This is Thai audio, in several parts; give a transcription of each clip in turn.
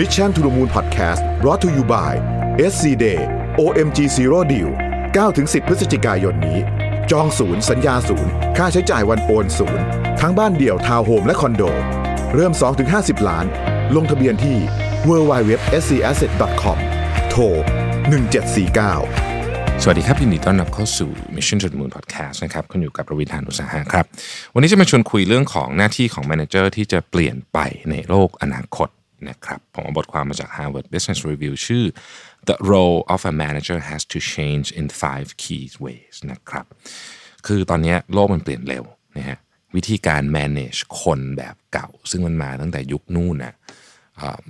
Mission to the Moon Podcast brought to you by SC Day OMG Zero Deal 9-10 พฤศจิกายนนี้ จองศูนย์สัญญาศูนย์ ค่าใช้จ่ายวันโอนศูนย์ ทั้งบ้านเดี่ยวทาวน์โฮมและคอนโด เริ่ม 2-50 ล้าน ลงทะเบียนที่ www.scasset.com โทร 1749 สวัสดีครับยินดีต้อนรับเข้าสู่ Mission to the Moon Podcast นะครับคุณอยู่กับประวิทยานุสาหะครับ วันนี้จะมาชวนคุยเรื่องของหน้าที่ของ Manager ที่จะเปลี่ยนไปในโลกอนาคต นะครับผมเอาบทความมาจาก Harvard Business Review ชื่อ The Role of a Manager Has to Change in Five Key Ways นะครับ คือตอนนี้โลกมันเปลี่ยนเร็วนะฮะวิธีการ manage คนแบบเก่า ซึ่งมันมาตั้งแต่ยุคนู่นนะอ่า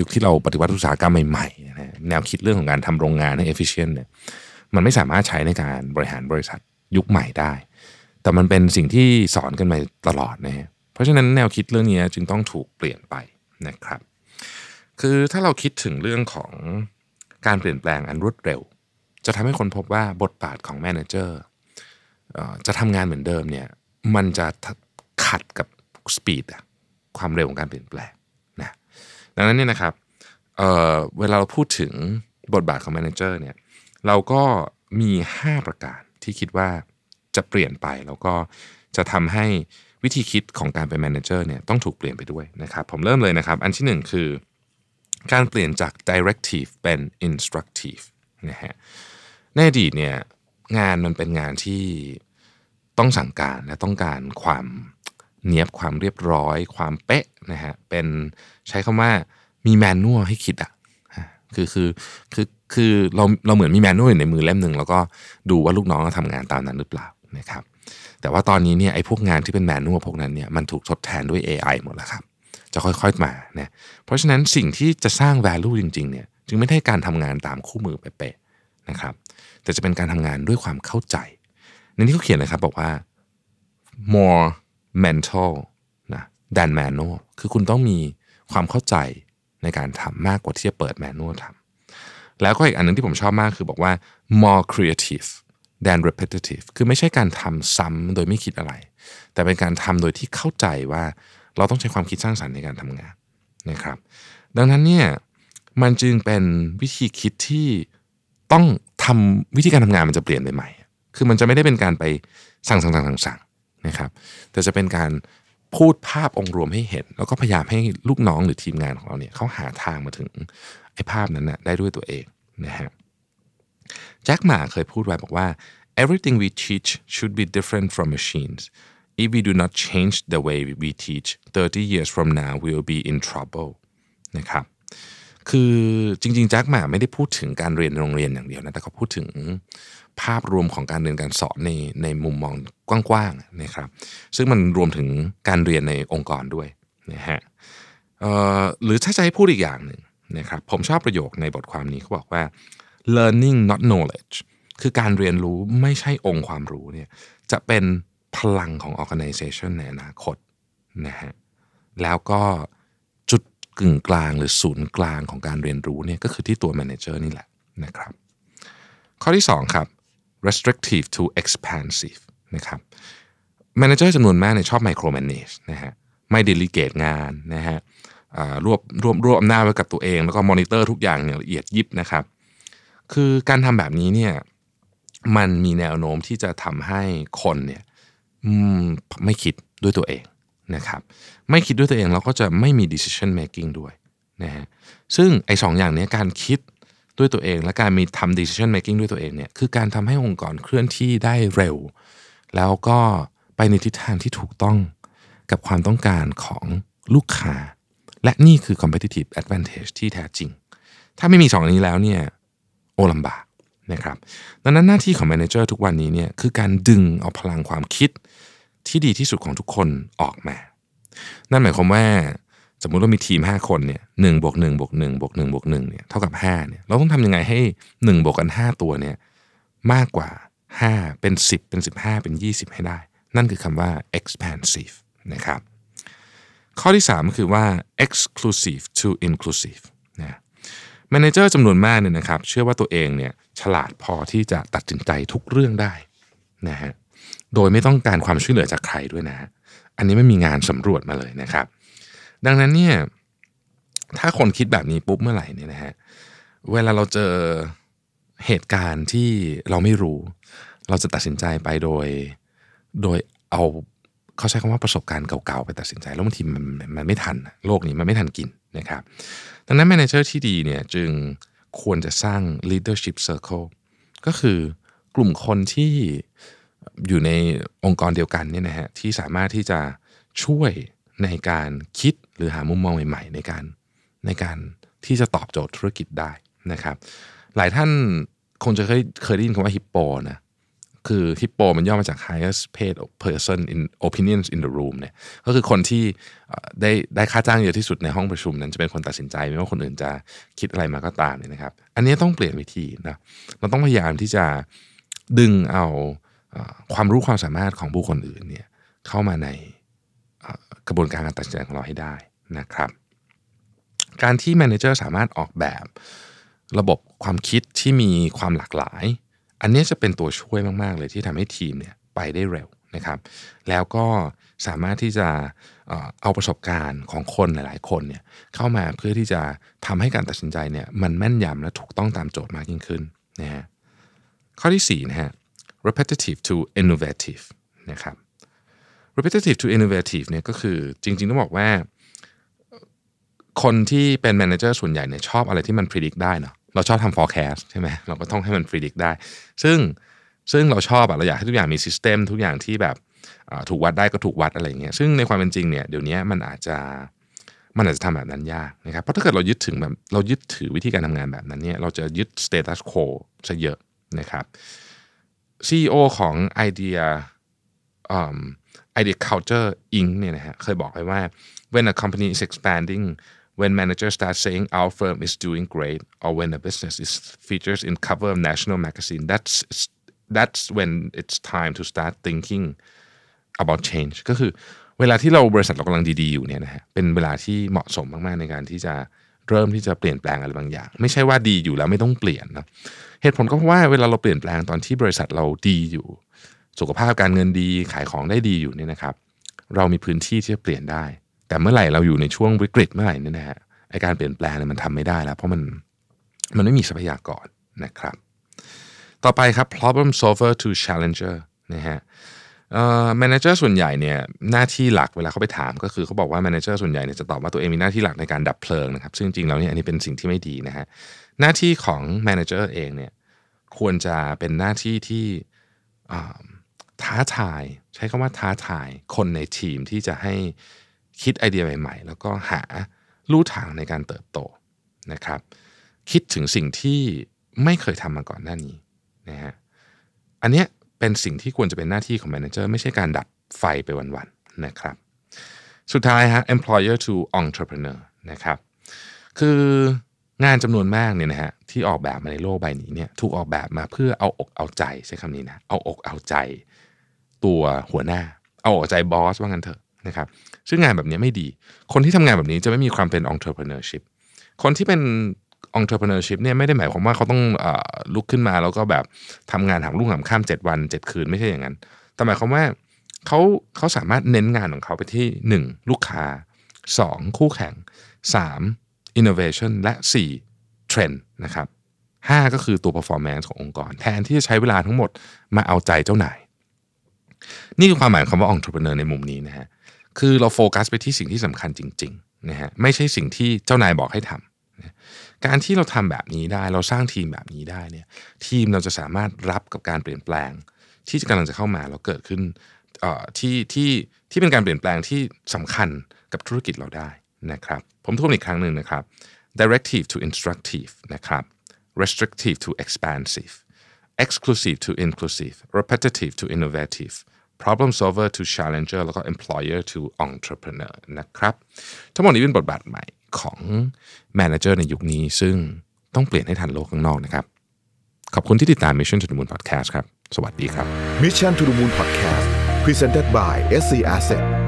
ยุคที่เราปฏิวัติอุตสาหกรรมใหม่ๆนะฮะแนวคิดเรื่องของการทำโรงงานให้ efficient เนี่ยมันไม่สามารถใช้ในการบริหารบริษัทยุคใหม่ได้ แต่มันเป็นสิ่งที่สอนกันมาตลอดนะฮะเพราะฉะนั้นแนวคิดเรื่องนี้จึงต้องถูกเปลี่ยนไป นะครับ คือถ้าเราคิดถึงเรื่องของการเปลี่ยนแปลงอันรวดเร็ว จะทำให้คนพบว่าบทบาทของ manager จะทำงานเหมือนเดิมเนี่ยมันจะขัดกับ speed ความเร็วของการเปลี่ยนแปลงนะดังนั้นเนี่ยนะครับเวลาเราพูดถึงบทบาทของ manager เนี่ยเราก็มี 5 ประการที่คิดว่าจะเปลี่ยนไป แล้วก็จะทำให้ วิธีคิดของการเป็นแมเนเจอร์เนี่ยต้องถูกเปลี่ยนไปด้วยนะครับผมเริ่มเลยนะครับ อันที่หนึ่งคือ การเปลี่ยนจาก directive เป็น instructive นะฮะในอดีตเนี่ยงานมันเป็นงานที่ต้องสั่งการและต้องการความเนียบความเรียบร้อย ความเป๊ะนะฮะเป็นใช้คำว่ามีแมนนวลให้คิดอะคือคือคือคือเราเราเหมือนมีแมนนวลอยู่ในมือเล่มหนึ่งแล้วก็ดูว่าลูกน้องทำงานตามนั้นหรือเปล่านะครับ แต่ว่าตอนนี้เนี่ยไอ้พวกงานที่เป็นแมนนวลพวกนั้นเนี่ยมันถูกทดแทนด้วย AI หมดแล้วครับจะค่อยๆมาเนี่ยเพราะฉะนั้นสิ่งที่จะสร้าง value จริงๆเนี่ยจึงไม่ได้การทำงานตามคู่มือเป๊ะๆนะครับแต่จะเป็นการทำงานด้วยความเข้าใจ ในนี้เขาเขียนเลยครับบอกว่า more mental นะ than manual คือคุณต้องมีความเข้าใจในการทำมากกว่าที่จะเปิด manual ทำแล้วก็อีกอันนึงที่ผมชอบมากคือบอกว่า more creative than repetitive คือไม่ใช่การทำซ้ำโดยไม่คิดอะไร แต่เป็นการทำโดยที่เข้าใจว่าเราต้องใช้ความคิดสร้างสรรค์ในการทำงานนะครับ ดังนั้นเนี่ยมันจึงเป็นวิธีคิดที่ต้องทำวิธีการทำงานมันจะเปลี่ยนไปใหม่ คือมันจะไม่ได้เป็นการไปสั่งสั่งสั่งสั่งงนะครับ แต่จะเป็นการพูดภาพองค์รวมให้เห็น แล้วก็พยายามให้ลูกน้องหรือทีมงานของเราเนี่ยเขาหาทางมาถึงไอ้ภาพนั้นนะได้ด้วยตัวเองนะฮะ แจ็คหมาเคยพูดไว้บอกว่า everything we teach should be different from machines if we do not change the way we teach 30 years from now we will be in trouble นะครับคือจริงๆแจ็คหมาไม่ได้พูดถึงการเรียนโรงเรียนอย่างเดียวนะ แต่เขาพูดถึงภาพรวมของการเรียนการสอนในในมุมมองกว้างๆนะครับ ซึ่งมันรวมถึงการเรียนในองค์กรด้วยนะฮะหรือถ้าจะให้พูดอีกอย่างหนึ่งนะครับผมชอบประโยคในบทความนี้เขาบอกว่า learning not knowledge คือการเรียนรู้ไม่ใช่องค์ความรู้เนี่ยจะเป็นพลังของ organization ในอนาคตนะฮะแล้วก็จุดกึ่งกลางหรือศูนย์กลางของการเรียนรู้เนี่ยก็คือที่ตัว manager นี่แหละนะครับข้อที่ 2 ครับ restrictive to expansive นะครับ manager จำนวนมากเนี่ยชอบ micromanage นะฮะไม่ delegate งานนะฮะรวบรวบรวบอำนาจไว้กับตัวเอง แล้วก็มอนิเตอร์ทุกอย่างอย่างละเอียดยิบนะครับ คือการทำแบบนี้เนี่ยมันมีแนวโน้มที่จะทำให้คนเนี่ยไม่คิดด้วยตัวเองนะครับไม่คิดด้วยตัวเองเราก็จะไม่มี decision making ด้วยนะฮะซึ่งไอ้สองอย่างนี้การคิดด้วยตัวเองและการมีทำ decision making ด้วยตัวเองเนี่ยคือการทำให้องค์กรเคลื่อนที่ได้เร็ว แล้วก็ไปในทิศทางที่ถูกต้องกับความต้องการของลูกค้า และนี่คือ competitive advantage ที่แท้จริง ถ้าไม่มีสองนี้แล้วเนี่ย โอลำบากนะครับดังนั้นหน้าที่ของแมเนเจอร์ทุกวันนี้เนี่ยคือการดึงเอาพลังความคิดที่ดีที่สุดของทุกคนออกมา นั่นหมายความว่าสมมุติว่ามีทีม 5 คนเนี่ยหนึ่งบวกหนึ่งบวกหนึ่งบวกหนึ่งบวกหนึ่งเนี่ยเท่ากับ5เนี่ยเราต้องทำยังไงให้1บวกกัน 5 ตัวเนี่ยมากกว่า 5 เป็น 10 เป็น 15 เป็น 20 ให้ได้ นั่นคือคำว่า expansive นะครับข้อที่ 3 คือว่า exclusive to inclusive แมเนเจอร์จำนวนมากเนี่ยนะครับเชื่อว่าตัวเองเนี่ยฉลาดพอที่จะตัดสินใจทุกเรื่องได้นะฮะโดยไม่ต้องการความช่วยเหลือจากใครด้วยนะ อันนี้ไม่มีงานสำรวจมาเลยนะครับ ดังนั้นเนี่ยถ้าคนคิดแบบนี้ปุ๊บเมื่อไหร่เนี่ยนะฮะเวลาเราเจอเหตุการณ์ที่เราไม่รู้ เราจะตัดสินใจไปโดย โดยเอาเขาใช้คำว่าประสบการณ์เก่าๆไปตัดสินใจ แล้วบางทีมันมันไม่ทัน โลกนี้มันไม่ทันกิน นะครับดังนั้น manager ที่ดีเนี่ยจึงควรจะสร้าง leadership circle ก็คือกลุ่มคนที่อยู่ในองค์กรเดียวกันเนี่ยนะฮะที่สามารถที่จะช่วยในการคิดหรือหามุมมองใหม่ๆ ในการในการที่จะตอบโจทย์ธุรกิจได้นะครับ หลายท่านคงจะเคยเคยได้ยินคำว่าฮิปโปนะ คือฮิปโปมันย่อมาจาก highest paid person in opinions in the room เนี่ยก็คือคนที่ได้ได้ค่าจ้างเยอะที่สุดในห้องประชุมนั้นจะเป็นคนตัดสินใจไม่ว่าคนอื่นจะคิดอะไรมาก็ตามเนี่ยนะครับ อันนี้ต้องเปลี่ยนวิธีนะเราต้องพยายามที่จะดึงเอาความรู้ความสามารถของบุคคลอื่นเนี่ยเข้ามาในกระบวนการการตัดสินใจของเราให้ได้นะครับ การที่แมเนเจอร์สามารถออกแบบระบบความคิดที่มีความหลากหลาย อันนี้จะเป็นตัวช่วยมากๆเลยที่ทำให้ทีมเนี่ยไปได้เร็วนะครับ แล้วก็สามารถที่จะเอาประสบการณ์ของคนหลาย ๆ คนเนี่ยเข้ามาเพื่อที่จะทำให้การตัดสินใจเนี่ยมันแม่นยำและถูกต้องตามโจทย์มากยิ่งขึ้นนะฮะข้อที่4นะฮะ repetitive to innovative นะครับ repetitive to innovative เนี่ยก็คือจริง ๆ ต้องบอกว่า คนที่เป็นแมเนเจอร์ส่วนใหญ่เนี่ยชอบอะไรที่มัน predict ได้เนาะ เราชอบทำ forecast ใช่ไหมเราก็ต้องให้มัน predict ได้ ซึ่งซึ่งเราชอบอะเราอยากให้ทุกอย่างมี system ทุกอย่างที่แบบถูกวัดได้ก็ถูกวัดอะไรเงี้ยซึ่งในความเป็นจริงเนี่ยเดี๋ยวนี้มันอาจจะมันอาจจะทำแบบนั้นยากนะครับเพราะถ้าเกิดเรายึดถึงแบบเรายึดถือวิธีการทำงานแบบนั้นเนี่ยเราจะยึด status quo ซะเยอะนะครับ CEO ของ Idea um, Idea Culture Inc. เนี่ยนะฮะเคยบอกไว้ว่า when a company is expanding when managers start saying our firm is doing great or when a business is features in cover of national magazine that's that's when it's time to start thinking about change ก็คือเวลาที่เราบริษัทเรากำลังดีๆอยู่เนี่ยนะฮะเป็นเวลาที่เหมาะสมมากๆในการที่จะเริ่มที่จะเปลี่ยนแปลงอะไรบางอย่าง ไม่ใช่ว่าดีอยู่แล้วไม่ต้องเปลี่ยนนะเหตุผลก็เพราะว่าเวลาเราเปลี่ยนแปลงตอนที่บริษัทเราดีอยู่ สุขภาพการเงินดีขายของได้ดีอยู่เนี่ยนะครับ เรามีพื้นที่ที่จะเปลี่ยนได้ แต่เมื่อไหร่เราอยู่ในช่วงวิกฤตเมื่อไหร่นี่นะฮะไอการเปลี่ยนแปลงเนี่ยมันทำไม่ได้แล้ว เพราะมันมันไม่มีทรัพยากรนะครับ ต่อไปครับ problem solver to challenger นะฮะ manager ส่วนใหญ่เนี่ยหน้าที่หลักเวลาเขาไปถามก็คือเขาบอกว่า manager ส่วนใหญ่เนี่ยจะตอบว่าตัวเองมีหน้าที่หลักในการดับเพลิงนะครับ ซึ่งจริงแล้วเนี่ยอันนี้เป็นสิ่งที่ไม่ดีนะฮะหน้าที่ของ manager เองเนี่ยควรจะเป็นหน้าที่ที่ท้าทาย ใช้คำว่าท้าทายคนในทีมที่จะให้ คิดไอเดียใหม่ๆ แล้วก็หาลู่ทางในการเติบโตนะครับ คิดถึงสิ่งที่ไม่เคยทำมาก่อนหน้านี้นะฮะอันเนี้ยเป็นสิ่งที่ควรจะเป็นหน้าที่ของ manager ไม่ใช่การดับไฟไปวันๆนะครับ สุดท้ายฮะ employer to entrepreneur นะครับ คืองานจำนวนมากเนี่ยนะฮะที่ออกแบบมาในโลกใบนี้เนี่ยถูกออกแบบมาเพื่อเอาอกเอาใจใช้คำนี้นะเอาอกเอาใจตัวหัวหน้า เอาอกใจบอสว่างั้นเถอะ นะครับซึ่งงานแบบนี้ไม่ดี คนที่ทำงานแบบนี้จะไม่มีความเป็น entrepreneurship คนที่เป็น entrepreneurship เนี่ยไม่ได้หมายความว่าเขาต้องอลุกขึ้นมาแล้วก็แบบทำงานหักลุ่งหักข้าม 7 วัน 7 คืนไม่ใช่อย่างนั้น แต่หมายความว่าเขาเขาสามารถเน้นงานของเขาไปที่ 1 ลูกค้า 2 คู่แข่ง 3 innovation และ 4 trend นะครับ5ก็คือตัว performance ขององค์กร แทนที่จะใช้เวลาทั้งหมดมาเอาใจเจ้านาย นี่คือความหมายของคำว่า entrepreneur ในมุมนี้นะฮะ คือเราโฟกัสไปที่สิ่งที่สำคัญจริงๆนะฮะไม่ใช่สิ่งที่เจ้านายบอกให้ทำการที่เราทำแบบนี้ได้เราสร้างทีมแบบนี้ได้เนี่ยทีมเราจะสามารถรับกับการเปลี่ยนแปลง ที่กำลังจะเข้ามาแล้วเกิดขึ้นที่ที่ที่เป็นการเปลี่ยนแปลงที่สำคัญกับธุรกิจเราได้นะครับผมทวนอีกครั้งหนึ่งนะครับ directive to instructive นะครับ restrictive to expansive exclusive to inclusive repetitive to innovative problem solver to challenger แล้วก็ employer to entrepreneur นะครับ ทั้งหมดนี้เป็นบทบาทใหม่ของ manager ในยุคนี้ซึ่งต้องเปลี่ยนให้ทันโลกข้างนอกนะครับ ขอบคุณที่ติดตาม Mission to the Moon Podcast ครับ สวัสดีครับ Mission to the Moon Podcast Presented by SC Asset